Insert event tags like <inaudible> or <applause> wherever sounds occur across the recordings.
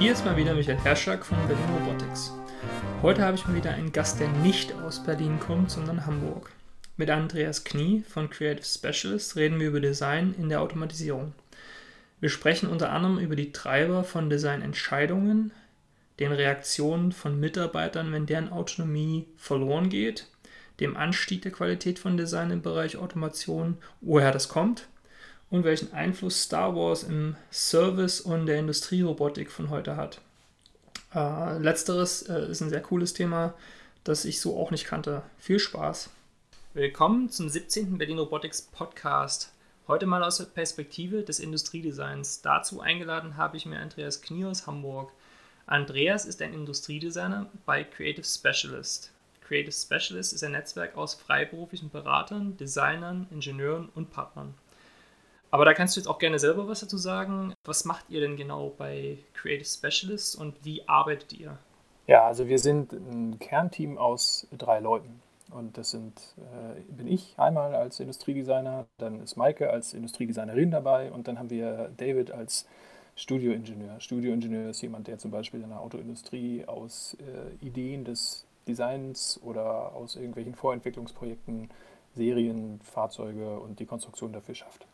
Hier ist mal wieder Michael Herschak von Berlin Robotics. Heute habe ich mal wieder einen Gast, der nicht aus Berlin kommt, sondern Hamburg. Mit Andreas Knie von Creative Specialist reden wir über Design in der Automatisierung. Wir sprechen unter anderem über die Treiber von Designentscheidungen, den Reaktionen von Mitarbeitern, wenn deren Autonomie verloren geht, dem Anstieg der Qualität von Design im Bereich Automation, woher das kommt und welchen Einfluss Star Wars im Service und der Industrierobotik von heute hat. Äh, letzteres äh, ist ein sehr cooles Thema, das ich so auch nicht kannte. Viel Spaß. Willkommen zum 17. Berlin Robotics Podcast. Heute mal aus der Perspektive des Industriedesigns. Dazu eingeladen habe ich mir Andreas Knie aus Hamburg. Andreas ist ein Industriedesigner bei Creative Specialist. Creative Specialist ist ein Netzwerk aus freiberuflichen Beratern, Designern, Ingenieuren und Partnern. Aber da kannst du jetzt auch gerne selber was dazu sagen. Was macht ihr denn genau bei Creative Specialists und wie arbeitet ihr? Ja, also wir sind ein Kernteam aus drei Leuten. Und das sind, äh, bin ich einmal als Industriedesigner, dann ist Maike als Industriedesignerin dabei und dann haben wir David als Studioingenieur. Studioingenieur ist jemand, der zum Beispiel in der Autoindustrie aus äh, Ideen des Designs oder aus irgendwelchen Vorentwicklungsprojekten Serien, Fahrzeuge und die Konstruktion dafür schafft.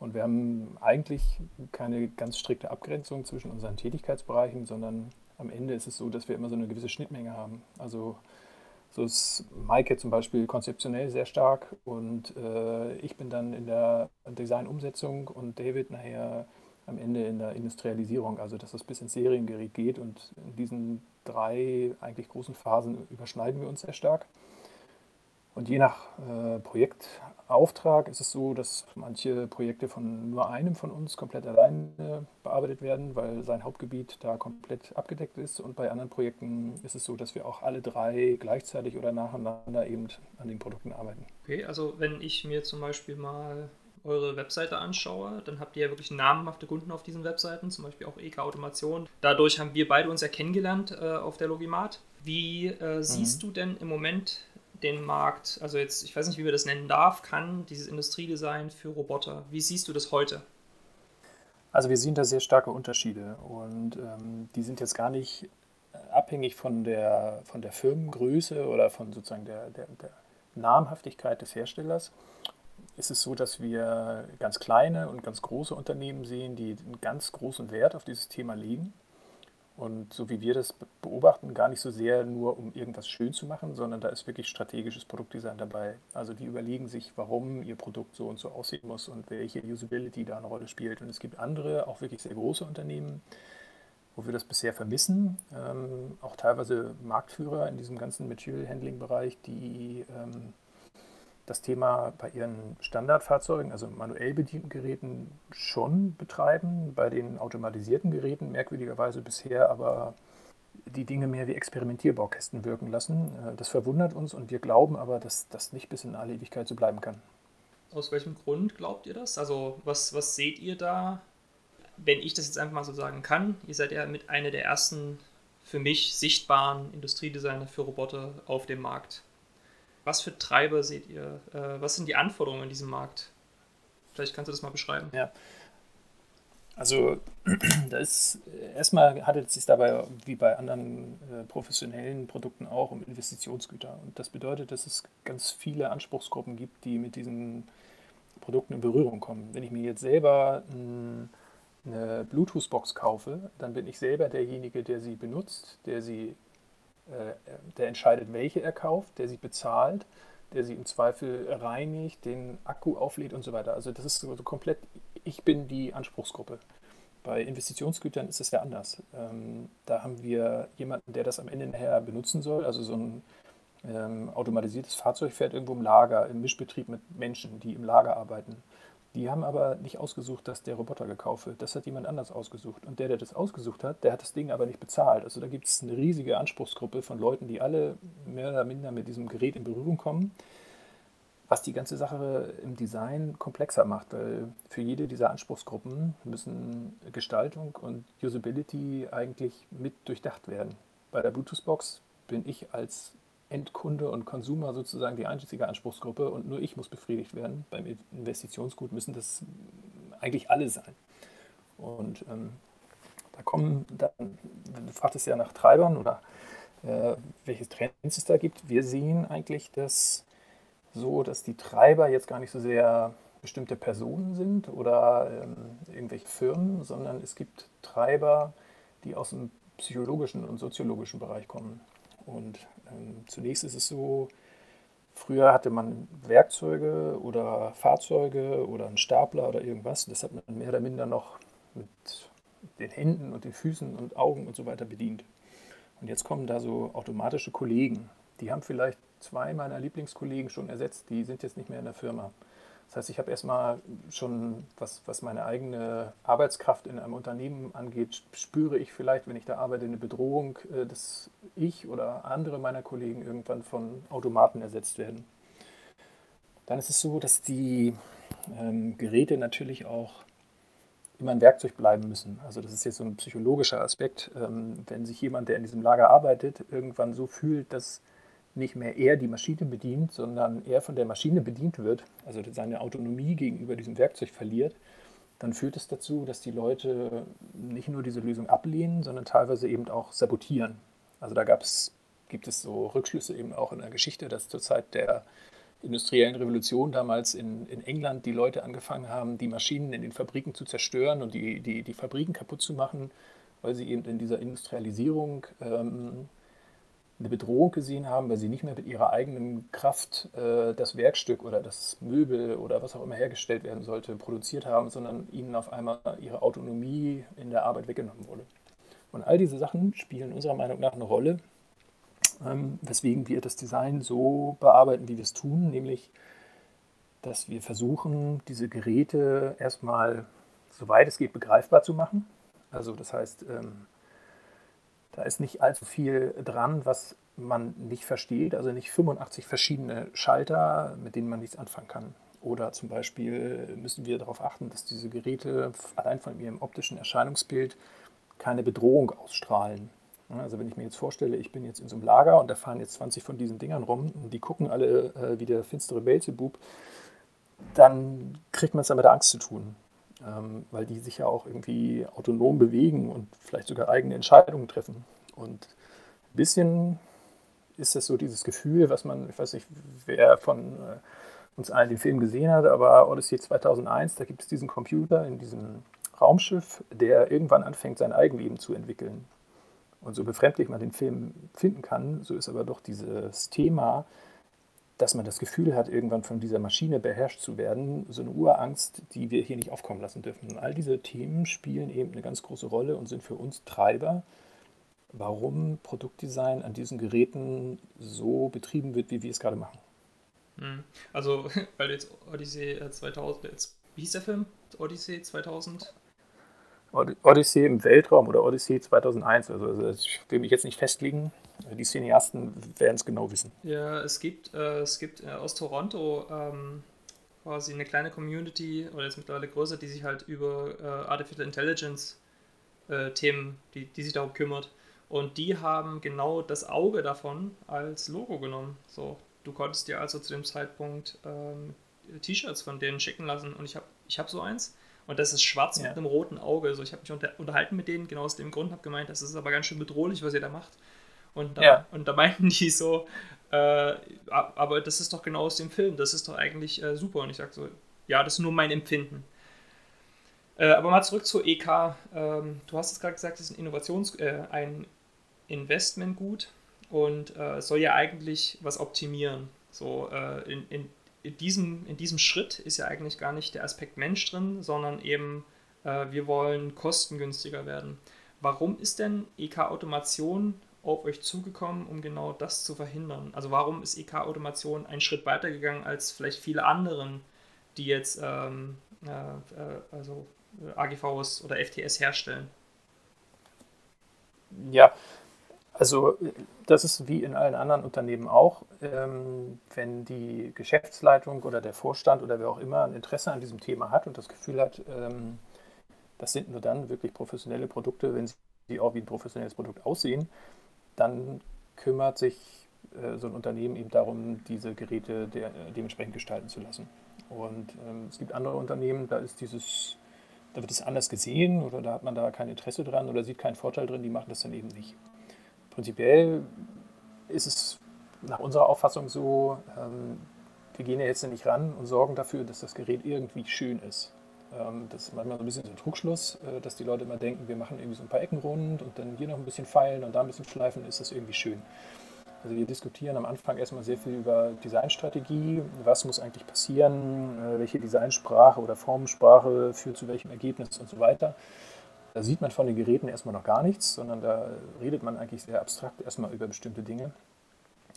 Und wir haben eigentlich keine ganz strikte Abgrenzung zwischen unseren Tätigkeitsbereichen, sondern am Ende ist es so, dass wir immer so eine gewisse Schnittmenge haben. Also so ist Maike zum Beispiel konzeptionell sehr stark und äh, ich bin dann in der Designumsetzung und David nachher am Ende in der Industrialisierung, also dass das bis ins Seriengerät geht und in diesen drei eigentlich großen Phasen überschneiden wir uns sehr stark. Und je nach äh, Projektauftrag ist es so, dass manche Projekte von nur einem von uns komplett alleine bearbeitet werden, weil sein Hauptgebiet da komplett abgedeckt ist. Und bei anderen Projekten ist es so, dass wir auch alle drei gleichzeitig oder nacheinander eben an den Produkten arbeiten. Okay, also wenn ich mir zum Beispiel mal eure Webseite anschaue, dann habt ihr ja wirklich namhafte Kunden auf diesen Webseiten, zum Beispiel auch EK Automation. Dadurch haben wir beide uns ja kennengelernt äh, auf der Logimat. Wie äh, siehst mhm. du denn im Moment den Markt, also jetzt, ich weiß nicht, wie man das nennen darf, kann dieses Industriedesign für Roboter. Wie siehst du das heute? Also wir sehen da sehr starke Unterschiede und ähm, die sind jetzt gar nicht abhängig von der, von der Firmengröße oder von sozusagen der, der, der Namhaftigkeit des Herstellers. Ist es so, dass wir ganz kleine und ganz große Unternehmen sehen, die einen ganz großen Wert auf dieses Thema legen und so wie wir das beobachten, gar nicht so sehr nur, um irgendwas schön zu machen, sondern da ist wirklich strategisches Produktdesign dabei. Also die überlegen sich, warum ihr Produkt so und so aussehen muss und welche Usability da eine Rolle spielt. Und es gibt andere, auch wirklich sehr große Unternehmen, wo wir das bisher vermissen, ähm, auch teilweise Marktführer in diesem ganzen Material Handling Bereich, die ähm, das Thema bei ihren Standardfahrzeugen, also manuell bedienten Geräten, schon betreiben, bei den automatisierten Geräten merkwürdigerweise bisher aber die Dinge mehr wie Experimentierbaukästen wirken lassen. Äh, das verwundert uns und wir glauben aber, dass das nicht bis in alle Ewigkeit so bleiben kann. Aus welchem Grund glaubt ihr das? Also was, was seht ihr da, wenn ich das jetzt einfach mal so sagen kann? Ihr seid ja mit einer der ersten für mich sichtbaren Industriedesigner für Roboter auf dem Markt. Was für Treiber seht ihr? Äh, was sind die Anforderungen in diesem Markt? Vielleicht kannst du das mal beschreiben. Ja. Also, <clears throat> da ist erstmal handelt es sich dabei wie bei anderen äh, professionellen Produkten auch um Investitionsgüter. Und das bedeutet, dass es ganz viele Anspruchsgruppen gibt, die mit diesen Produkten in Berührung kommen. Wenn ich mir jetzt selber ein, eine Bluetooth-Box kaufe, dann bin ich selber derjenige, der sie benutzt, der sie der entscheidet, welche er kauft, der sie bezahlt, der sie im Zweifel reinigt, den Akku auflädt und so weiter. Also das ist so komplett, ich bin die Anspruchsgruppe. Bei Investitionsgütern ist es ja anders. Ähm, da haben wir jemanden, der das am Ende nachher benutzen soll, also so ein ähm, automatisiertes Fahrzeug fährt irgendwo im Lager, im Mischbetrieb mit Menschen, die im Lager arbeiten. Die haben aber nicht ausgesucht, dass der Roboter gekauft wird. Das hat jemand anders ausgesucht. Und der, der das ausgesucht hat, der hat das Ding aber nicht bezahlt. Also da gibt es eine riesige Anspruchsgruppe von Leuten, die alle mehr oder minder mit diesem Gerät in Berührung kommen, was die ganze Sache im Design komplexer macht. Weil für jede dieser Anspruchsgruppen müssen Gestaltung und Usability eigentlich mit durchdacht werden. Bei der Bluetooth-Box bin ich als Endkunde und Konsumer sozusagen die einzige Anspruchsgruppe und nur ich muss befriedigt werden. Beim Investitionsgut müssen das eigentlich alle sein. Und ähm, Da kommen dann, du fragtest ja nach Treibern oder äh, welche Trends es da gibt. Wir sehen eigentlich das so, dass die Treiber jetzt gar nicht so sehr bestimmte Personen sind oder ähm, irgendwelche Firmen, sondern es gibt Treiber, die aus dem psychologischen und soziologischen Bereich kommen. Und ähm, zunächst ist es so, früher hatte man Werkzeuge oder Fahrzeuge oder einen Stapler oder irgendwas. Das hat man mehr oder minder noch mit den Händen und den Füßen und Augen und so weiter bedient. Und jetzt kommen da so automatische Kollegen. Die haben vielleicht zwei meiner Lieblingskollegen schon ersetzt. Die sind jetzt nicht mehr in der Firma. Das heißt, ich habe erstmal schon, was, was meine eigene Arbeitskraft in einem Unternehmen angeht, spüre ich vielleicht, wenn ich da arbeite, eine Bedrohung, äh, dass ich oder andere meiner Kollegen irgendwann von Automaten ersetzt werden. Dann ist es so, dass die ähm, Geräte natürlich auch immer ein Werkzeug bleiben müssen. Also das ist jetzt so ein psychologischer Aspekt. Ähm, wenn sich jemand, der in diesem Lager arbeitet, irgendwann so fühlt, dass nicht mehr er die Maschine bedient, sondern er von der Maschine bedient wird, also seine Autonomie gegenüber diesem Werkzeug verliert, dann führt es dazu, dass die Leute nicht nur diese Lösung ablehnen, sondern teilweise eben auch sabotieren. Also da gab's, gibt es so Rückschlüsse eben auch in der Geschichte, dass zur Zeit der industriellen Revolution damals in, in England die Leute angefangen haben, die Maschinen in den Fabriken zu zerstören und die, die, die Fabriken kaputt zu machen, weil sie eben in dieser Industrialisierung ähm, eine Bedrohung gesehen haben, weil sie nicht mehr mit ihrer eigenen Kraft äh, das Werkstück oder das Möbel oder was auch immer hergestellt werden sollte, produziert haben, sondern ihnen auf einmal ihre Autonomie in der Arbeit weggenommen wurde. Und all diese Sachen spielen unserer Meinung nach eine Rolle, ähm, weswegen wir das Design so bearbeiten, wie wir es tun, nämlich dass wir versuchen, diese Geräte erstmal, soweit es geht, begreifbar zu machen. Also das heißt, ähm, da ist nicht allzu viel dran, was man nicht versteht, also nicht 85 verschiedene Schalter, mit denen man nichts anfangen kann. Oder zum Beispiel müssen wir darauf achten, dass diese Geräte allein von ihrem optischen Erscheinungsbild keine Bedrohung ausstrahlen. Also wenn ich mir jetzt vorstelle, ich bin jetzt in so einem Lager und da fahren jetzt 20 von diesen Dingern rum und die gucken alle äh, wie der finstere Belzebub, dann kriegt man es damit Angst zu tun weil die sich ja auch irgendwie autonom bewegen und vielleicht sogar eigene Entscheidungen treffen. Und ein bisschen ist das so dieses Gefühl, was man, ich weiß nicht, wer von äh, uns allen den Film gesehen hat, aber Odyssey 2001, da gibt es diesen Computer in diesem Raumschiff, der irgendwann anfängt, sein Eigenleben zu entwickeln. Und so befremdlich man den Film finden kann, so ist aber doch dieses Thema dass man das Gefühl hat, irgendwann von dieser Maschine beherrscht zu werden, so eine Urangst, die wir hier nicht aufkommen lassen dürfen. Und all diese Themen spielen eben eine ganz große Rolle und sind für uns Treiber, warum Produktdesign an diesen Geräten so betrieben wird, wie wir es gerade machen. Hm. Also, <laughs> weil jetzt Odyssey 2000, äh, jetzt, wie hieß der Film? Odyssey 2000? Odyssey im Weltraum oder Odyssey 2001, also, also ich will mich jetzt nicht festlegen, die Cineasten werden es genau wissen. Ja, es gibt, äh, es gibt äh, aus Toronto ähm, quasi eine kleine Community, oder jetzt mittlerweile größer, die sich halt über äh, Artificial Intelligence äh, Themen, die, die sich darum kümmert. Und die haben genau das Auge davon als Logo genommen. So, du konntest dir also zu dem Zeitpunkt ähm, T-Shirts von denen schicken lassen. Und ich habe ich hab so eins. Und das ist schwarz ja. mit einem roten Auge. Also ich habe mich unter, unterhalten mit denen, genau aus dem Grund, habe gemeint, das ist aber ganz schön bedrohlich, was ihr da macht. Und da, ja. und da meinten die so, äh, aber das ist doch genau aus dem Film, das ist doch eigentlich äh, super. Und ich sage so, ja, das ist nur mein Empfinden. Äh, aber mal zurück zur EK. Ähm, du hast es gerade gesagt, es ist ein Innovations-, äh, ein Investmentgut und äh, es soll ja eigentlich was optimieren. So äh, in, in, in, diesem, in diesem Schritt ist ja eigentlich gar nicht der Aspekt Mensch drin, sondern eben wir wollen kostengünstiger werden. Warum ist denn EK Automation auf euch zugekommen, um genau das zu verhindern? Also warum ist EK-Automation einen Schritt weiter gegangen als vielleicht viele anderen, die jetzt ähm, äh, äh also äh, AGVs oder FTS herstellen? Ja, also das ist wie in allen anderen Unternehmen auch, ähm, wenn die Geschäftsleitung oder der Vorstand oder wer auch immer ein Interesse an diesem Thema hat und das Gefühl hat, ähm, das sind nur dann wirklich professionelle Produkte, wenn sie auch wie ein professionelles Produkt aussehen, dann kümmert sich äh, so ein Unternehmen eben darum, diese Geräte de dementsprechend gestalten zu lassen. Und ähm, es gibt andere Unternehmen, da ist dieses da wird es anders gesehen oder da hat man da kein Interesse dran oder sieht keinen Vorteil drin, die machen das dann eben nicht. Prinzipiell ist es nach unserer Auffassung so, ähm, wir gehen ja jetzt nicht ran und sorgen dafür, dass das Gerät irgendwie schön ist. Ähm, das ist manchmal so ein bisschen so ein Trugschluss, äh, dass die Leute immer denken, wir machen irgendwie so ein paar Ecken rund und dann hier noch ein bisschen feilen und da ein bisschen schleifen, ist das irgendwie schön. Also wir diskutieren am Anfang erstmal sehr viel über Designstrategie, was muss eigentlich passieren, äh, welche Designsprache oder Formensprache führt zu welchem Ergebnis und so weiter. Da sieht man von den Geräten erstmal noch gar nichts, sondern da redet man eigentlich sehr abstrakt erstmal über bestimmte Dinge.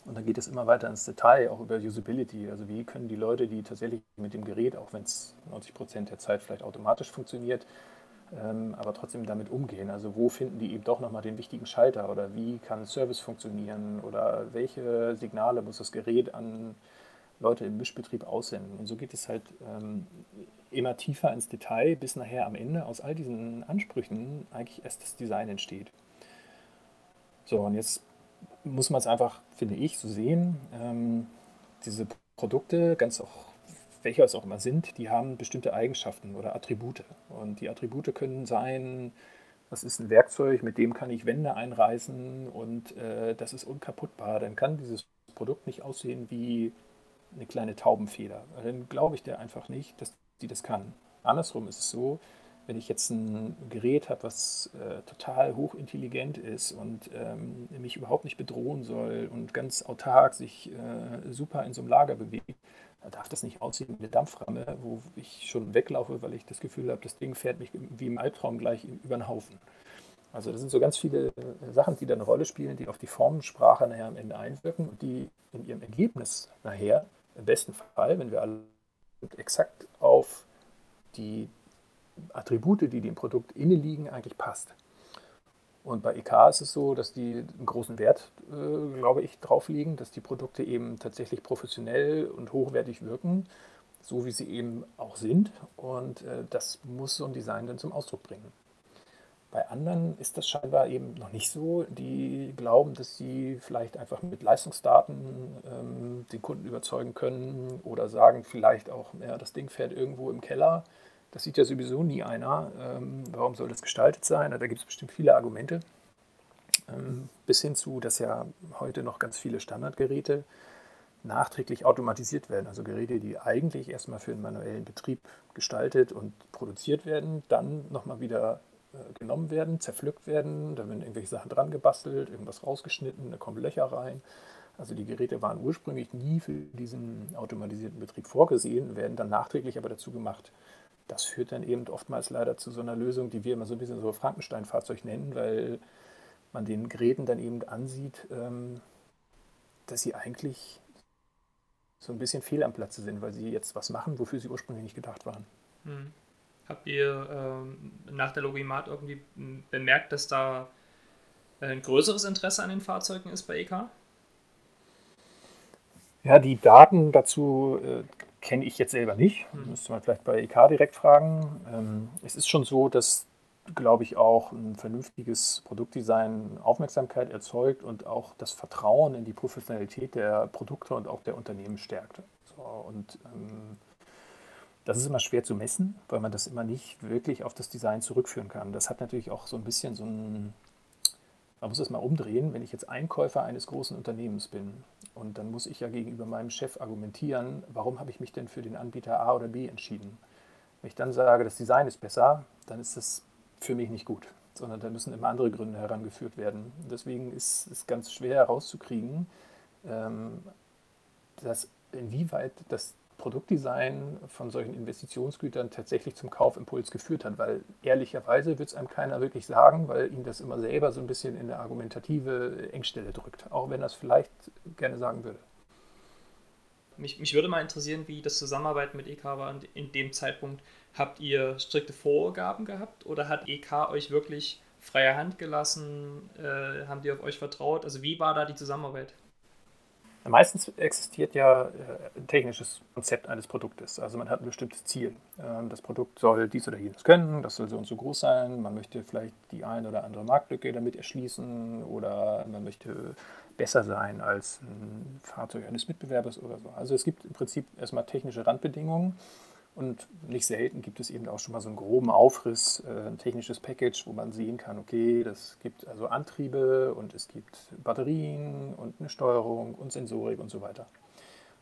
Und dann geht es immer weiter ins Detail, auch über Usability. Also wie können die Leute, die tatsächlich mit dem Gerät, auch wenn es 90 Prozent der Zeit vielleicht automatisch funktioniert, ähm, aber trotzdem damit umgehen. Also wo finden die eben doch nochmal den wichtigen Schalter oder wie kann Service funktionieren oder welche Signale muss das Gerät an Leute im Mischbetrieb aussenden. Und so geht es halt ähm, immer tiefer ins Detail, bis nachher am Ende aus all diesen Ansprüchen eigentlich erst das Design entsteht. So, und jetzt muss man es einfach, finde ich, so sehen. Ähm, diese Produkte, ganz auch welche es auch immer sind, die haben bestimmte Eigenschaften oder Attribute. Und die Attribute können sein, das ist ein Werkzeug, mit dem kann ich Wände einreißen und äh, das ist unkaputtbar. Dann kann dieses Produkt nicht aussehen wie eine kleine Taubenfeder. Dann glaube ich dir einfach nicht, dass die das kann. Andersrum ist es so, wenn ich jetzt ein Gerät habe, was äh, total hochintelligent ist und ähm, mich überhaupt nicht bedrohen soll und ganz autark sich äh, super in so einem Lager bewegt, da darf das nicht aussehen wie eine Dampframme, wo ich schon weglaufe, weil ich das Gefühl habe, das Ding fährt mich wie im Albtraum gleich über den Haufen. Also das sind so ganz viele äh, Sachen, die da eine Rolle spielen, die auf die Formensprache nachher am Ende einwirken und die in ihrem Ergebnis nachher, im besten Fall, wenn wir alle exakt auf die Attribute, die dem Produkt inne liegen, eigentlich passt. Und bei EK ist es so, dass die einen großen Wert, äh, glaube ich, drauf legen, dass die Produkte eben tatsächlich professionell und hochwertig wirken, so wie sie eben auch sind. Und äh, das muss so ein Design dann zum Ausdruck bringen. Bei anderen ist das scheinbar eben noch nicht so. Die glauben, dass sie vielleicht einfach mit Leistungsdaten ähm, den Kunden überzeugen können oder sagen vielleicht auch, ja, das Ding fährt irgendwo im Keller das sieht ja sowieso nie einer. Ähm, warum soll das gestaltet sein? Da gibt es bestimmt viele Argumente. Ähm, bis hin zu, dass ja heute noch ganz viele Standardgeräte nachträglich automatisiert werden. Also Geräte, die eigentlich erstmal für einen manuellen Betrieb gestaltet und produziert werden, dann nochmal wieder genommen werden, zerpflückt werden, dann werden irgendwelche Sachen dran gebastelt, irgendwas rausgeschnitten, da kommen Löcher rein. Also die Geräte waren ursprünglich nie für diesen automatisierten Betrieb vorgesehen, werden dann nachträglich aber dazu gemacht das führt dann eben oftmals leider zu so einer Lösung, die wir immer so ein bisschen so Frankenstein-Fahrzeug nennen, weil man den Geräten dann eben ansieht, ähm, dass sie eigentlich so ein bisschen fehl am Platze sind, weil sie jetzt was machen, wofür sie ursprünglich nicht gedacht waren. Hm. Habt ihr ähm, nach der Logimat irgendwie bemerkt, dass da ein größeres Interesse an den Fahrzeugen ist bei EK? Ja, die Daten dazu äh, kenne ich jetzt selber nicht. Mhm. Müsste man vielleicht bei EK direkt fragen. Ähm, es ist schon so, dass, glaube ich, auch ein vernünftiges Produktdesign Aufmerksamkeit erzeugt und auch das Vertrauen in die Professionalität der Produkte und auch der Unternehmen stärkt. So, und ähm, das ist immer schwer zu messen, weil man das immer nicht wirklich auf das Design zurückführen kann. Das hat natürlich auch so ein bisschen so ein man muss es mal umdrehen, wenn ich jetzt Einkäufer eines großen Unternehmens bin und dann muss ich ja gegenüber meinem Chef argumentieren, warum habe ich mich denn für den Anbieter A oder B entschieden. Wenn ich dann sage, das Design ist besser, dann ist das für mich nicht gut, sondern da müssen immer andere Gründe herangeführt werden. Deswegen ist es ganz schwer herauszukriegen, ähm, dass inwieweit das Produktdesign von solchen Investitionsgütern tatsächlich zum Kaufimpuls geführt hat, weil ehrlicherweise wird es einem keiner wirklich sagen, weil ihn das immer selber so ein bisschen in eine argumentative Engstelle drückt, auch wenn er es vielleicht gerne sagen würde. Mich, mich würde mal interessieren, wie das Zusammenarbeiten mit EK war in dem Zeitpunkt. Habt ihr strikte Vorgaben gehabt oder hat EK euch wirklich freie Hand gelassen? Äh, haben die auf euch vertraut? Also wie war da die Zusammenarbeit? Meistens existiert ja äh, ein technisches Konzept eines Produktes. Also man hat ein bestimmtes Ziel. Ähm, das Produkt soll dies oder jenes können, das soll so und so groß sein. Man möchte vielleicht die eine oder andere Marktlücke damit erschließen oder man möchte besser sein als ein Fahrzeug eines Mitbewerbers oder so. Also es gibt im Prinzip erstmal technische Randbedingungen Und nicht selten gibt es eben auch schon mal so einen groben Aufriss, äh, ein technisches Package, wo man sehen kann, okay, das gibt also Antriebe und es gibt Batterien und eine Steuerung und Sensorik und so weiter.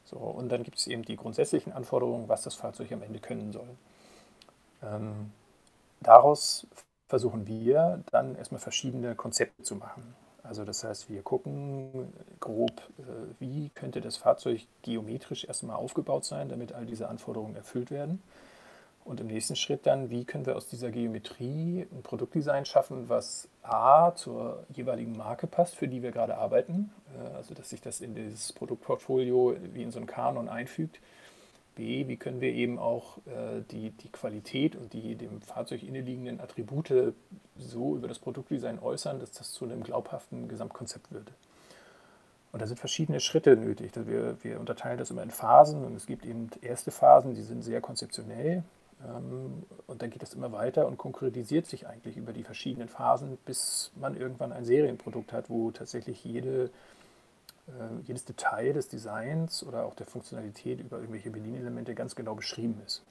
So, und dann gibt es eben die grundsätzlichen Anforderungen, was das Fahrzeug am Ende können soll. Ähm, daraus versuchen wir dann erstmal verschiedene Konzepte zu machen. Also das heißt, wir gucken grob, äh, wie könnte das Fahrzeug geometrisch erstmal aufgebaut sein, damit all diese Anforderungen erfüllt werden. Und im nächsten Schritt dann, wie können wir aus dieser Geometrie ein Produktdesign schaffen, was A zur jeweiligen Marke passt, für die wir gerade arbeiten, äh, also dass sich das in dieses Produktportfolio wie in so einen Kanon einfügt. B, wie können wir eben auch äh, die, die Qualität und die dem Fahrzeug inneliegenden Attribute so über das Produktdesign äußern, dass das zu einem glaubhaften Gesamtkonzept wird. Und da sind verschiedene Schritte nötig. Wir, wir unterteilen das immer in Phasen und es gibt eben erste Phasen, die sind sehr konzeptionell. Ähm, und dann geht das immer weiter und konkretisiert sich eigentlich über die verschiedenen Phasen, bis man irgendwann ein Serienprodukt hat, wo tatsächlich jede, jedes Detail des Designs oder auch der Funktionalität über irgendwelche Bedienelemente ganz genau beschrieben ist.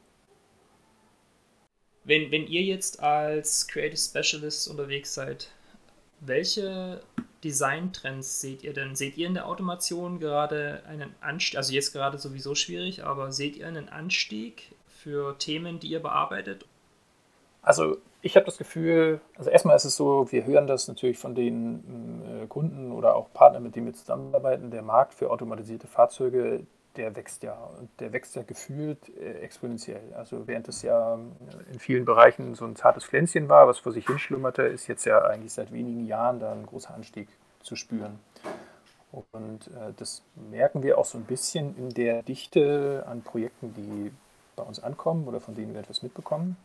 Wenn, wenn ihr jetzt als Creative Specialist unterwegs seid, welche Designtrends seht ihr denn? Seht ihr in der Automation gerade einen Anstieg, also jetzt gerade sowieso schwierig, aber seht ihr einen Anstieg für Themen, die ihr bearbeitet? Also ich habe das Gefühl, also erstmal ist es so, wir hören das natürlich von den äh, Kunden oder auch Partnern, mit denen wir zusammenarbeiten, der Markt für automatisierte Fahrzeuge, der wächst ja und der wächst ja gefühlt äh, exponentiell. Also während es ja in vielen Bereichen so ein zartes Pflänzchen war, was vor sich hinschlummerte, ist jetzt ja eigentlich seit wenigen Jahren da ein großer Anstieg zu spüren. Und äh, das merken wir auch so ein bisschen in der Dichte an Projekten, die bei uns ankommen oder von denen wir etwas mitbekommen.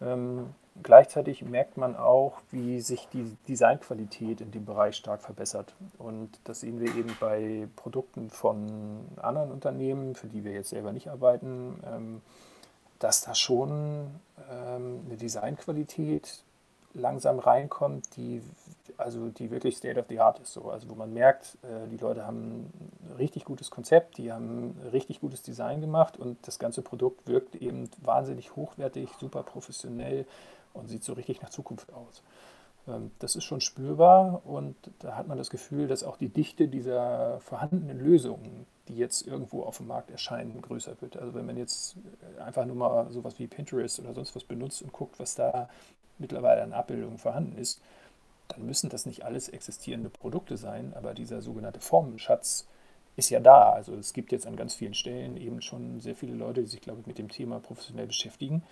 Ähm, gleichzeitig merkt man auch, wie sich die Designqualität in dem Bereich stark verbessert. Und das sehen wir eben bei Produkten von anderen Unternehmen, für die wir jetzt selber nicht arbeiten, ähm, dass da schon ähm, eine Designqualität langsam reinkommt, die, also die wirklich State of the Art ist. So. Also wo man merkt, äh, die Leute haben ein richtig gutes Konzept, die haben ein richtig gutes Design gemacht und das ganze Produkt wirkt eben wahnsinnig hochwertig, super professionell und sieht so richtig nach Zukunft aus. Ähm, das ist schon spürbar und da hat man das Gefühl, dass auch die Dichte dieser vorhandenen Lösungen, die jetzt irgendwo auf dem Markt erscheinen, größer wird. Also wenn man jetzt einfach nur mal sowas wie Pinterest oder sonst was benutzt und guckt, was da mittlerweile an Abbildungen vorhanden ist, dann müssen das nicht alles existierende Produkte sein, aber dieser sogenannte Formenschatz ist ja da. Also es gibt jetzt an ganz vielen Stellen eben schon sehr viele Leute, die sich, glaube ich, mit dem Thema professionell beschäftigen.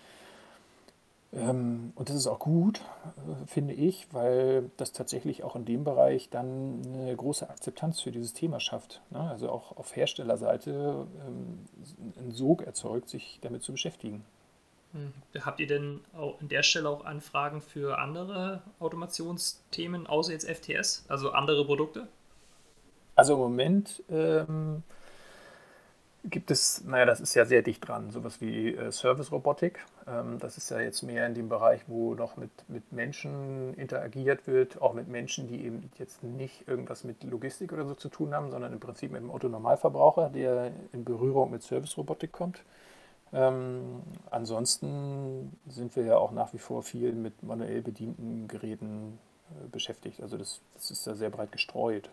Ähm, und das ist auch gut, äh, finde ich, weil das tatsächlich auch in dem Bereich dann eine große Akzeptanz für dieses Thema schafft. Ne? Also auch auf Herstellerseite ähm, einen Sog erzeugt, sich damit zu beschäftigen. Hm. Habt ihr denn an der Stelle auch Anfragen für andere Automationsthemen außer jetzt FTS, also andere Produkte? Also im Moment ähm, gibt es, naja, das ist ja sehr dicht dran, sowas wie äh, Service-Robotik. Ähm, das ist ja jetzt mehr in dem Bereich, wo noch mit, mit Menschen interagiert wird, auch mit Menschen, die eben jetzt nicht irgendwas mit Logistik oder so zu tun haben, sondern im Prinzip mit dem Autonormalverbraucher, der in Berührung mit Service-Robotik kommt. Ähm, ansonsten sind wir ja auch nach wie vor viel mit manuell bedienten Geräten äh, beschäftigt. Also das, das ist ja sehr breit gestreut.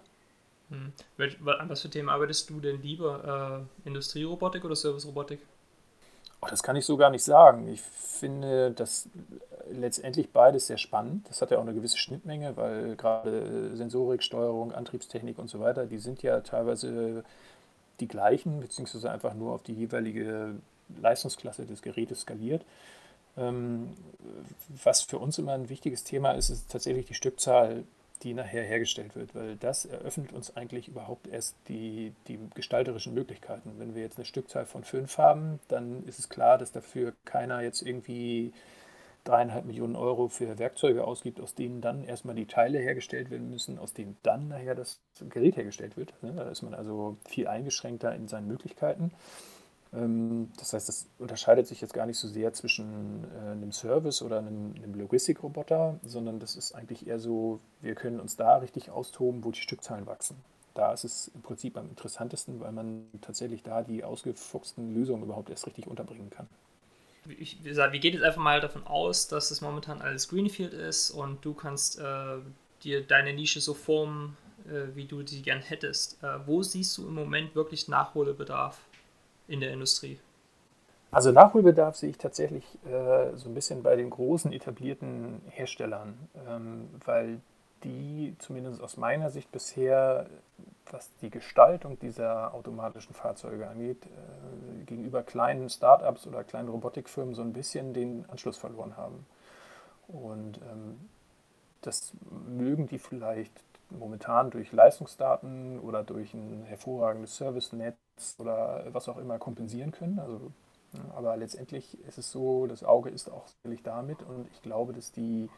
Hm. An was für Themen arbeitest du denn lieber? Äh, Industrierobotik oder Servicerobotik? Oh, das kann ich so gar nicht sagen. Ich finde das letztendlich beides sehr spannend. Das hat ja auch eine gewisse Schnittmenge, weil gerade Sensorik, Steuerung, Antriebstechnik und so weiter, die sind ja teilweise die gleichen, beziehungsweise einfach nur auf die jeweilige Leistungsklasse des Gerätes skaliert. Ähm, was für uns immer ein wichtiges Thema ist, ist tatsächlich die Stückzahl, die nachher hergestellt wird, weil das eröffnet uns eigentlich überhaupt erst die, die gestalterischen Möglichkeiten. Wenn wir jetzt eine Stückzahl von fünf haben, dann ist es klar, dass dafür keiner jetzt irgendwie dreieinhalb Millionen Euro für Werkzeuge ausgibt, aus denen dann erstmal die Teile hergestellt werden müssen, aus denen dann nachher das Gerät hergestellt wird. Da ist man also viel eingeschränkter in seinen Möglichkeiten. Ähm, das heißt, das unterscheidet sich jetzt gar nicht so sehr zwischen äh, einem Service oder einem, einem Logistikroboter, sondern das ist eigentlich eher so, wir können uns da richtig austoben, wo die Stückzahlen wachsen. da ist es im Prinzip am interessantesten, weil man tatsächlich da die ausgefuchsten Lösungen überhaupt erst richtig unterbringen kann. Wir gehen jetzt einfach mal davon aus, dass es momentan alles Greenfield ist und du kannst äh, dir deine Nische so formen, äh, wie du sie gern hättest. Äh, wo siehst du im Moment wirklich Nachholbedarf in der Industrie? Also Nachholbedarf sehe ich tatsächlich äh, so ein bisschen bei den großen etablierten Herstellern, ähm, weil die zumindest aus meiner Sicht bisher, was die Gestaltung dieser automatischen Fahrzeuge angeht, äh, gegenüber kleinen Startups oder kleinen Robotikfirmen so ein bisschen den Anschluss verloren haben. Und ähm, das mögen die vielleicht momentan durch Leistungsdaten oder durch ein hervorragendes Service-Netz oder was auch immer kompensieren können. Also aber letztendlich ist es so, das Auge ist auch sicherlich damit und ich glaube, dass die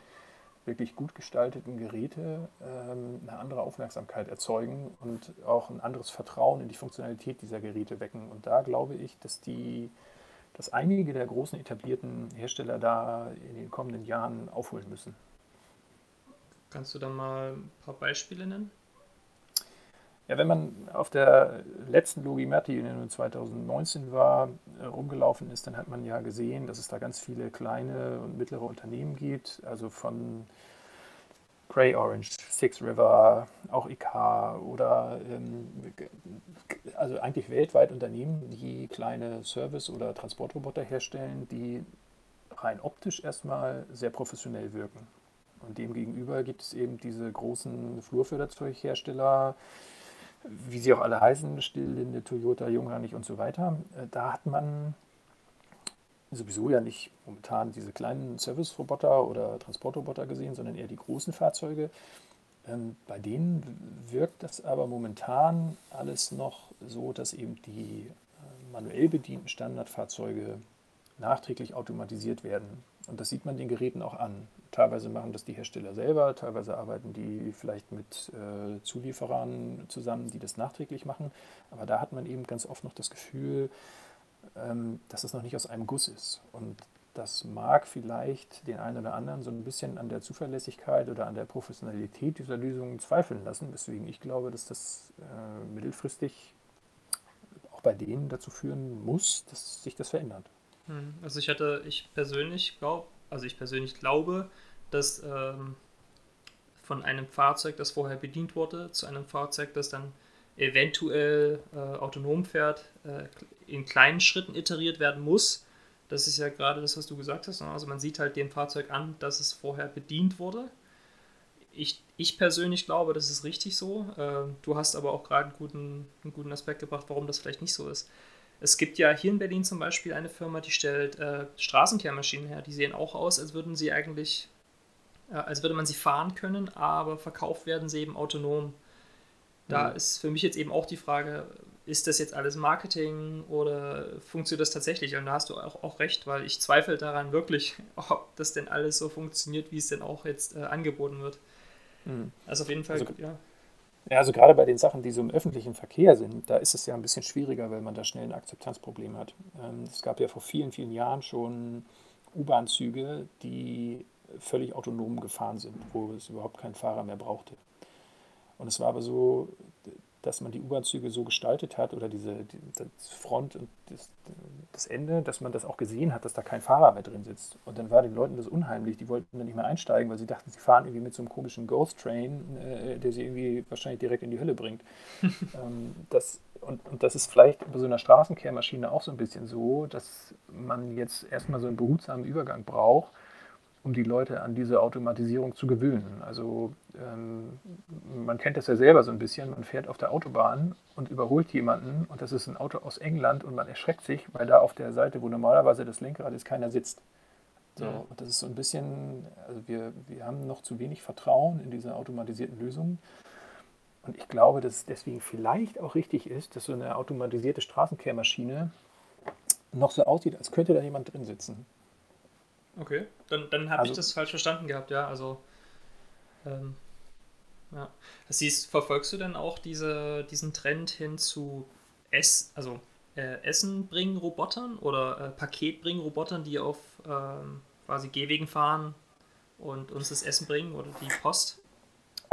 wirklich gut gestalteten Geräte ähm, eine andere Aufmerksamkeit erzeugen und auch ein anderes Vertrauen in die Funktionalität dieser Geräte wecken. Und da glaube ich, dass die dass einige der großen etablierten Hersteller da in den kommenden Jahren aufholen müssen. Kannst du da mal ein paar Beispiele nennen? Ja, wenn man auf der letzten Logimatti, die 2019 war, äh, rumgelaufen ist, dann hat man ja gesehen, dass es da ganz viele kleine und mittlere Unternehmen gibt, also von Grey Orange, Six River, auch IK oder ähm, also eigentlich weltweit Unternehmen, die kleine Service- oder Transportroboter herstellen, die rein optisch erstmal sehr professionell wirken. Und demgegenüber gibt es eben diese großen Flurförderzeughersteller, wie sie auch alle heißen, Stilllinde, Toyota, Jungheinrich und so weiter, äh, da hat man sowieso ja nicht momentan diese kleinen Service-Roboter oder Transportroboter gesehen, sondern eher die großen Fahrzeuge. Ähm, bei denen wirkt das aber momentan alles noch so, dass eben die äh, manuell bedienten Standardfahrzeuge nachträglich automatisiert werden. Und das sieht man den Geräten auch an. Teilweise machen das die Hersteller selber, teilweise arbeiten die vielleicht mit äh, Zulieferern zusammen, die das nachträglich machen. Aber da hat man eben ganz oft noch das Gefühl, ähm, dass es noch nicht aus einem Guss ist. Und das mag vielleicht den einen oder anderen so ein bisschen an der Zuverlässigkeit oder an der Professionalität dieser Lösungen zweifeln lassen. Deswegen ich glaube, dass das äh, mittelfristig auch bei denen dazu führen muss, dass sich das verändert. Hm, also ich hatte, ich persönlich glaube, also ich persönlich glaube, dass ähm, von einem Fahrzeug, das vorher bedient wurde, zu einem Fahrzeug, das dann eventuell äh, autonom fährt, äh, in kleinen Schritten iteriert werden muss. Das ist ja gerade das, was du gesagt hast. Ne? Also man sieht halt dem Fahrzeug an, dass es vorher bedient wurde. Ich, ich persönlich glaube, das ist richtig so. Äh, du hast aber auch gerade einen guten, einen guten Aspekt gebracht, warum das vielleicht nicht so ist. Es gibt ja hier in Berlin zum Beispiel eine Firma, die stellt äh, Straßenkehrmaschinen her. Die sehen auch aus, als würden sie eigentlich, äh, als würde man sie fahren können, aber verkauft werden sie eben autonom. Da mhm. ist für mich jetzt eben auch die Frage, ist das jetzt alles Marketing oder funktioniert das tatsächlich? Und da hast du auch, auch recht, weil ich zweifle daran wirklich, <laughs> ob das denn alles so funktioniert, wie es denn auch jetzt äh, angeboten wird. Mhm. Also auf jeden Fall, also, ja. Ja, also gerade bei den Sachen, die so im öffentlichen Verkehr sind, da ist es ja ein bisschen schwieriger, weil man da schnell ein Akzeptanzproblem hat. Ähm, es gab ja vor vielen, vielen Jahren schon U-Bahn-Züge, die völlig autonom gefahren sind, wo es überhaupt keinen Fahrer mehr brauchte. Und es war aber so, dass man die U-Bahn-Züge so gestaltet hat oder diese die, das Front und das, das, Ende, dass man das auch gesehen hat, dass da kein Fahrer mehr drin sitzt. Und dann war den Leuten das unheimlich. Die wollten dann nicht mehr einsteigen, weil sie dachten, sie fahren irgendwie mit so einem komischen Ghost Train, äh, der sie irgendwie wahrscheinlich direkt in die Hölle bringt. <laughs> ähm, das, und, und das ist vielleicht bei so einer Straßenkehrmaschine auch so ein bisschen so, dass man jetzt erstmal so einen behutsamen Übergang braucht um die Leute an diese Automatisierung zu gewöhnen. Also ähm, man kennt das ja selber so ein bisschen, man fährt auf der Autobahn und überholt jemanden und das ist ein Auto aus England und man erschreckt sich, weil da auf der Seite, wo normalerweise das Lenkrad ist, keiner sitzt. So, und das ist so ein bisschen, also wir, wir haben noch zu wenig Vertrauen in diese automatisierten Lösungen. Und ich glaube, dass es deswegen vielleicht auch richtig ist, dass so eine automatisierte Straßenkehrmaschine noch so aussieht, als könnte da jemand drin sitzen. Okay, dann, dann habe also, ich das falsch verstanden gehabt, ja. Also, ähm, ja. Das heißt, verfolgst du denn auch diese, diesen Trend hin zu Ess, also äh, Essen bringen Robotern oder äh, Paket bringen Robotern, die auf ähm, quasi Gehwegen fahren und uns das Essen bringen oder die Post?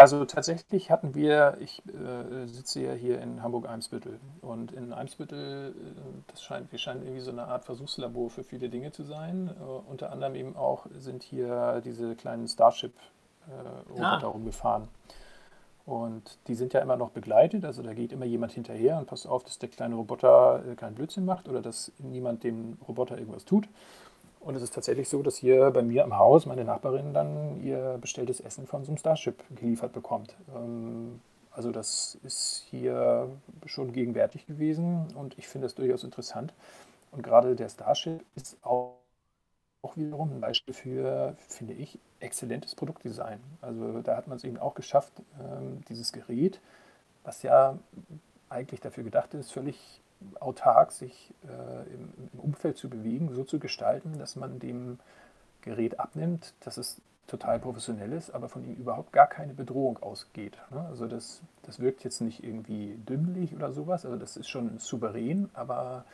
Also tatsächlich hatten wir, ich äh, sitze ja hier in Hamburg-Eimsbüttel und in Eimsbüttel, äh, das scheint, wir scheinen irgendwie so eine Art Versuchslabor für viele Dinge zu sein. Äh, unter anderem eben auch sind hier diese kleinen Starship-Roboter äh, ah. rumgefahren. Und die sind ja immer noch begleitet, also da geht immer jemand hinterher und passt auf, dass der kleine Roboter äh, keinen Blödsinn macht oder dass niemand dem Roboter irgendwas tut. Und es ist tatsächlich so, dass hier bei mir im Haus meine Nachbarin dann ihr bestelltes Essen von so einem Starship geliefert bekommt. Ähm, also das ist hier schon gegenwärtig gewesen und ich finde das durchaus interessant. Und gerade der Starship ist auch, auch wiederum ein Beispiel für, finde ich, exzellentes Produktdesign. Also da hat man es eben auch geschafft, ähm, dieses Gerät, was ja eigentlich dafür gedacht ist, völlig autark sich äh, im, im, Umfeld zu bewegen, so zu gestalten, dass man dem Gerät abnimmt, dass es total professionell ist, aber von ihm überhaupt gar keine Bedrohung ausgeht. Ne? Also das, das wirkt jetzt nicht irgendwie dümmlich oder sowas, also das ist schon souverän, aber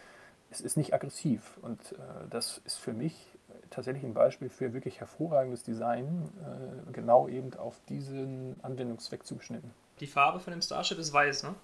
es ist nicht aggressiv. Und äh, das ist für mich tatsächlich ein Beispiel für wirklich hervorragendes Design, äh, genau eben auf diesen Anwendungszweck zugeschnitten. Die Farbe von dem Starship ist weiß, ne?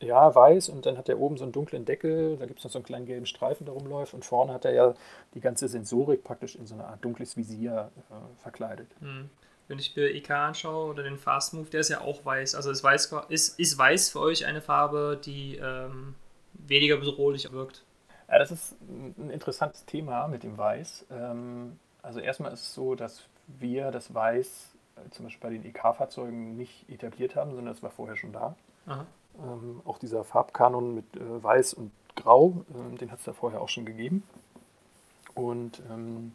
Ja, weiß und dann hat er oben so einen dunklen Deckel, da gibt es noch so einen kleinen gelben Streifen, der rumläuft und vorne hat er ja die ganze Sensorik praktisch in so eine Art dunkles Visier äh, verkleidet. Hm. Wenn ich mir EK anschaue oder den Fast Move, der ist ja auch weiß. Also ist weiß, ist, ist weiß für euch eine Farbe, die ähm, weniger bedrohlich wirkt? Ja, das ist ein interessantes Thema mit dem Weiß. Ähm, also erstmal ist es so, dass wir das Weiß äh, zum Beispiel bei den EK-Fahrzeugen nicht etabliert haben, sondern es war vorher schon da. Aha. Ähm, auch dieser Farbkanon mit äh, Weiß und Grau, äh, den hat es da vorher auch schon gegeben. Und ähm,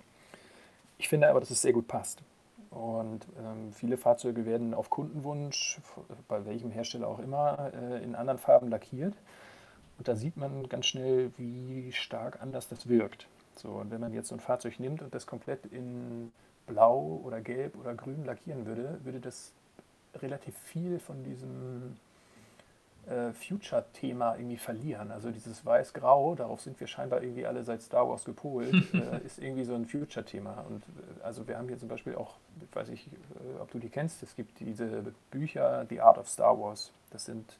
ich finde aber, dass es sehr gut passt. Und ähm, viele Fahrzeuge werden auf Kundenwunsch, bei welchem Hersteller auch immer, äh, in anderen Farben lackiert. Und da sieht man ganz schnell, wie stark anders das wirkt. So, und wenn man jetzt so ein Fahrzeug nimmt und das komplett in Blau oder Gelb oder Grün lackieren würde, würde das relativ viel von diesem äh, Future-Thema irgendwie verlieren. Also dieses Weiß-Grau, darauf sind wir scheinbar irgendwie alle seit Star Wars gepolt, <laughs> äh, ist irgendwie so ein Future-Thema. Und äh, also wir haben hier zum Beispiel auch, weiß ich, äh, ob du die kennst, es gibt diese Bücher The Art of Star Wars. Das sind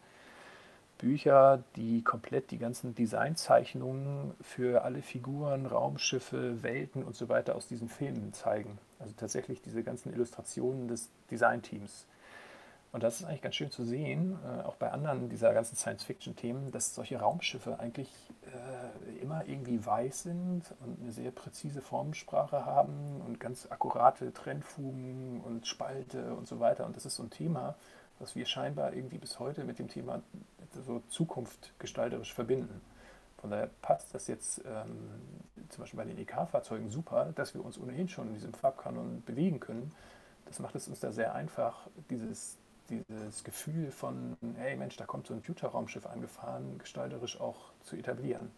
Bücher, die komplett die ganzen Designzeichnungen für alle Figuren, Raumschiffe, Welten und so weiter aus diesen Filmen zeigen. Also tatsächlich diese ganzen Illustrationen des Designteams. Und das ist eigentlich ganz schön zu sehen, äh, auch bei anderen dieser ganzen Science-Fiction-Themen, dass solche Raumschiffe eigentlich äh, immer irgendwie weiß sind und eine sehr präzise Formensprache haben und ganz akkurate Trennfugen und Spalte und so weiter. Und das ist so ein Thema, was wir scheinbar irgendwie bis heute mit dem Thema so Zukunft gestalterisch verbinden. Von daher passt das jetzt ähm, zum Beispiel bei den EK-Fahrzeugen super, dass wir uns ohnehin schon in diesem Farbkanon bewegen können. Das macht es uns da sehr einfach, dieses dieses Gefühl von, hey Mensch, da kommt so ein Future-Raumschiff angefahren, gestalterisch auch zu etablieren.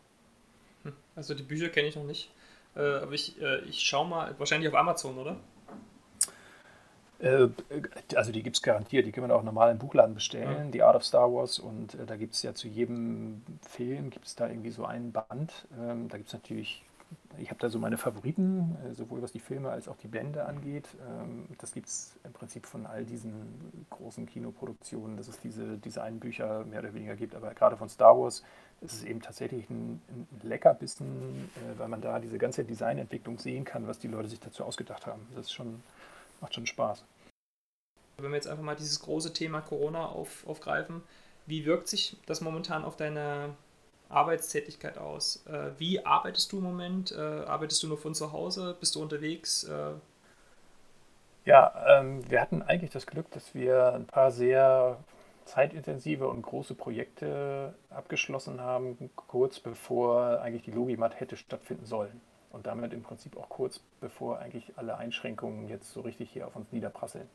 Hm, also die Bücher kenne ich noch nicht, äh, aber ich, äh, ich schaue mal, wahrscheinlich auf Amazon, oder? Äh, also die gibt es garantiert, die kann man auch normal im Buchladen bestellen, ja. die Art of Star Wars und da gibt es ja zu jedem Film, gibt es da irgendwie so einen Band, ähm, da gibt es natürlich ich habe da so meine Favoriten, äh, sowohl was die Filme als auch die Bände angeht. Ähm, das gibt es im Prinzip von all diesen großen Kinoproduktionen, dass es diese Designbücher mehr oder weniger gibt. Aber gerade von Star Wars ist es eben tatsächlich ein, ein Leckerbissen, äh, weil man da diese ganze Designentwicklung sehen kann, was die Leute sich dazu ausgedacht haben. Das schon, macht schon Spaß. Wenn wir jetzt einfach mal dieses große Thema Corona auf, aufgreifen, wie wirkt sich das momentan auf deine Arbeitstätigkeit aus? Äh, wie arbeitest du im Moment? Äh, arbeitest du nur von zu Hause? Bist du unterwegs? Äh? Ja, ähm, wir hatten eigentlich das Glück, dass wir ein paar sehr zeitintensive und große Projekte abgeschlossen haben, kurz bevor eigentlich die Logimat hätte stattfinden sollen. Und damit im Prinzip auch kurz bevor eigentlich alle Einschränkungen jetzt so richtig hier auf uns niederprasseln.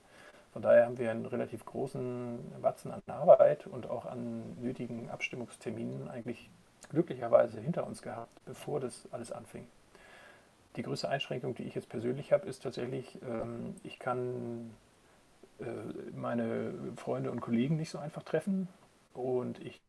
Von daher haben wir einen relativ großen Batzen an Arbeit und auch an nötigen Abstimmungsterminen eigentlich glücklicherweise hinter uns gehabt, bevor das alles anfing. Die größte Einschränkung, die ich jetzt persönlich habe, ist tatsächlich, ähm, ich kann äh, meine Freunde und Kollegen nicht so einfach treffen und ich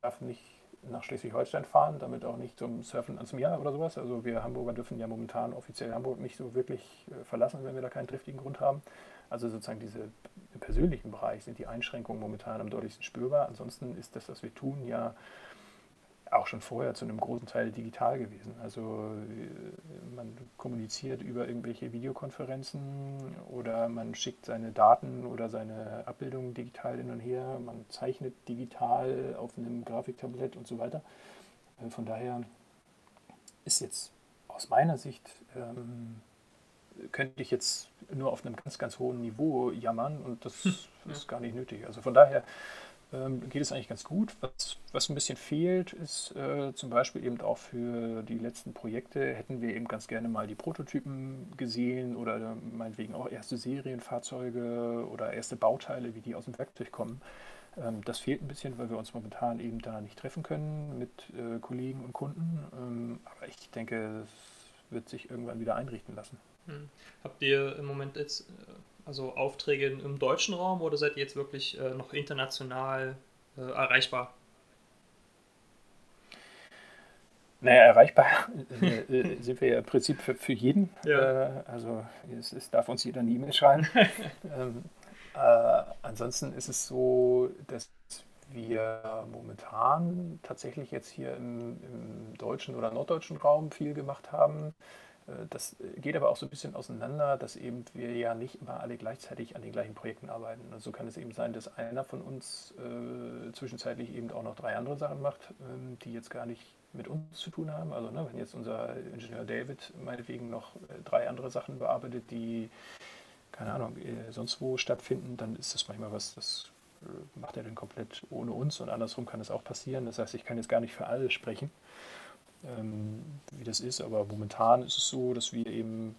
darf nicht nach Schleswig-Holstein fahren, damit auch nicht zum Surfen ans Meer oder sowas. Also wir Hamburger dürfen ja momentan offiziell Hamburg nicht so wirklich äh, verlassen, wenn wir da keinen triftigen Grund haben. Also sozusagen diese im persönlichen Bereich sind die Einschränkungen momentan am deutlichsten spürbar. Ansonsten ist das, was wir tun, ja auch schon vorher zu einem großen Teil digital gewesen. Also äh, man kommuniziert über irgendwelche Videokonferenzen oder man schickt seine Daten oder seine Abbildungen digital hin und her, man zeichnet digital auf einem Grafiktablett und so weiter. Äh, von daher ist jetzt aus meiner Sicht, ähm, könnte ich jetzt nur auf einem ganz, ganz hohen Niveau jammern und das hm, ist gar nicht nötig. Also von daher ähm, geht es eigentlich ganz gut. Was, was ein bisschen fehlt, ist äh, zum Beispiel eben auch für die letzten Projekte hätten wir eben ganz gerne mal die Prototypen gesehen oder meinetwegen auch erste Serienfahrzeuge oder erste Bauteile, wie die aus dem Werkzeug kommen. Ähm, das fehlt ein bisschen, weil wir uns momentan eben da nicht treffen können mit äh, Kollegen und Kunden. Ähm, aber ich denke, es wird sich irgendwann wieder einrichten lassen. Hm. Habt ihr im Moment jetzt äh, also Aufträge im deutschen Raum oder seid ihr jetzt wirklich äh, noch international äh, erreichbar? Naja, erreichbar äh, äh, sind wir ja im Prinzip für, für jeden. Ja. Äh, also es, es, darf uns jeder eine E-Mail schreiben. <laughs> ähm, äh, ansonsten ist es so, dass wir momentan tatsächlich jetzt hier im, im deutschen oder norddeutschen Raum viel gemacht haben. Äh, das geht aber auch so ein bisschen auseinander, dass eben wir ja nicht immer alle gleichzeitig an den gleichen Projekten arbeiten. Und so kann es eben sein, dass einer von uns äh, zwischenzeitlich eben auch noch drei andere Sachen macht, ähm, die jetzt gar nicht mit uns zu tun haben. Also ne, wenn jetzt unser Ingenieur David meinetwegen noch äh, drei andere Sachen bearbeitet, die, keine Ahnung, äh, sonst wo stattfinden, dann ist das manchmal was, das äh, macht er dann komplett ohne uns und andersrum kann es auch passieren. Das heißt, ich kann jetzt gar nicht für alle sprechen ähm, wie das ist. Aber momentan ist es so, dass wir eben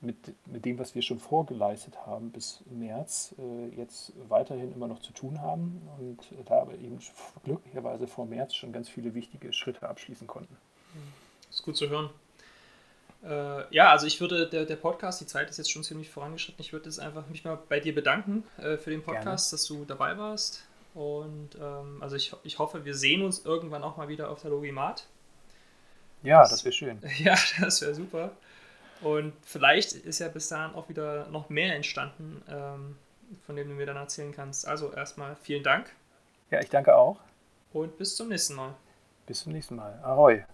mit, mit dem, was wir schon vorgeleistet haben bis März, äh, jetzt weiterhin immer noch zu tun haben und da aber eben glücklicherweise vor März schon ganz viele wichtige Schritte abschließen konnten. Das ist gut zu hören. Äh, ja, also ich würde, der, der Podcast, die Zeit ist jetzt schon ziemlich vorangeschritten, ich würde jetzt einfach mich mal bei dir bedanken äh, für den Podcast, Gerne. dass du dabei warst. Und ähm, also ich, ich hoffe, wir sehen uns irgendwann auch mal wieder auf der Logimat. Ja, das wäre schön. <laughs> Ja, das wäre super. Und vielleicht ist ja bis dahin auch wieder noch mehr entstanden, ähm, von dem du mir dann erzählen kannst. Also erstmal vielen Dank. Ja, ich danke auch. Und bis zum nächsten Mal. Bis zum nächsten Mal. Ahoi.